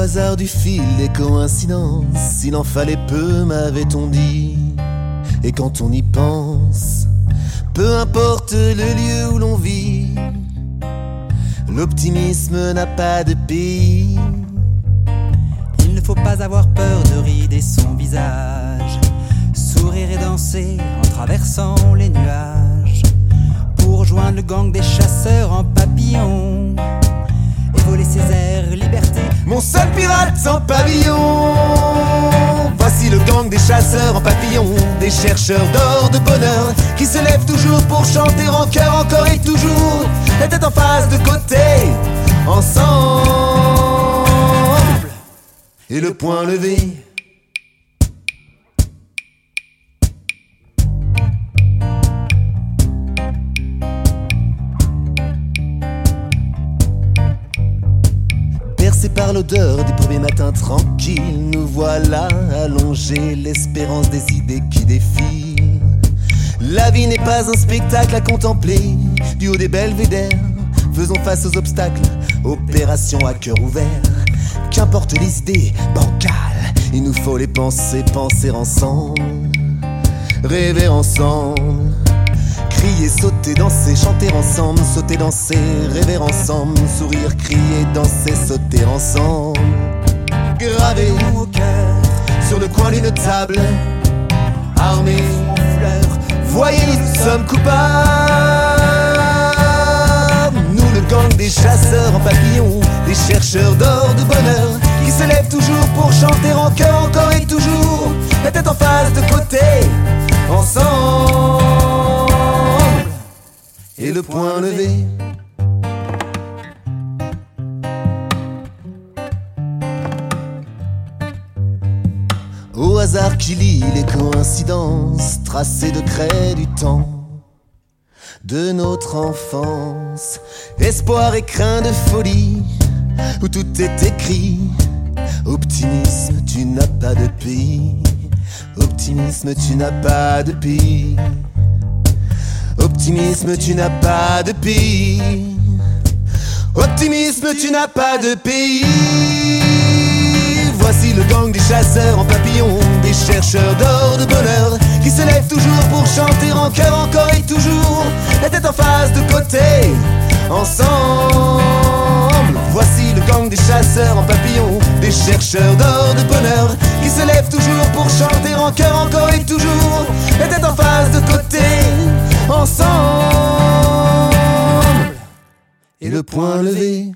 Hasard du fil des coïncidences, s'il en fallait peu, m'avait-on dit. Et quand on y pense, peu importe le lieu où l'on vit, l'optimisme n'a pas de pays. Il ne faut pas avoir peur de rider son visage, sourire et danser en traversant les nuages, pour rejoindre le gang des chasseurs en papillon sans pavillon. Voici le gang des chasseurs en papillon, des chercheurs d'or, de bonheur, qui se lèvent toujours pour chanter en cœur encore et toujours, la tête en face de côté, ensemble, et le poing levé. Par l'odeur des premiers matins tranquilles, nous voilà allongés, l'espérance des idées qui défilent. La vie n'est pas un spectacle à contempler, du haut des belvédères, faisons face aux obstacles, opération à cœur ouvert. Qu'importe les idées bancales, il nous faut les penser, penser ensemble, rêver ensemble. Sauter, danser, chanter ensemble, sauter, danser, rêver ensemble, sourire, crier, danser, sauter ensemble. Gravé Au cœur, sur le coin d'une table, armé, fleur, voyez, nous sommes coupables. Nous, le gang des chasseurs en papillon, des chercheurs d'or, de bonheur, qui se lèvent toujours pour chanter en cœur, encore et toujours, la tête en face de côté, ensemble, le poing levé. Au hasard qui lit les coïncidences tracées de craie du temps de notre enfance, espoir et craint de folie, où tout est écrit. Optimisme, tu n'as pas de pays. Optimisme, tu n'as pas de pays. Optimisme, tu n'as pas de pays. Optimisme, tu n'as pas de pays. Voici le gang des chasseurs en papillon, des chercheurs d'or, de bonheur, qui se lèvent toujours pour chanter en cœur encore et toujours, la tête en face de côté, ensemble. Voici le gang des chasseurs en papillon, des chercheurs d'or, de bonheur, qui se lèvent toujours pour chanter en cœur encore et toujours, la tête en face de côté, le poing levé.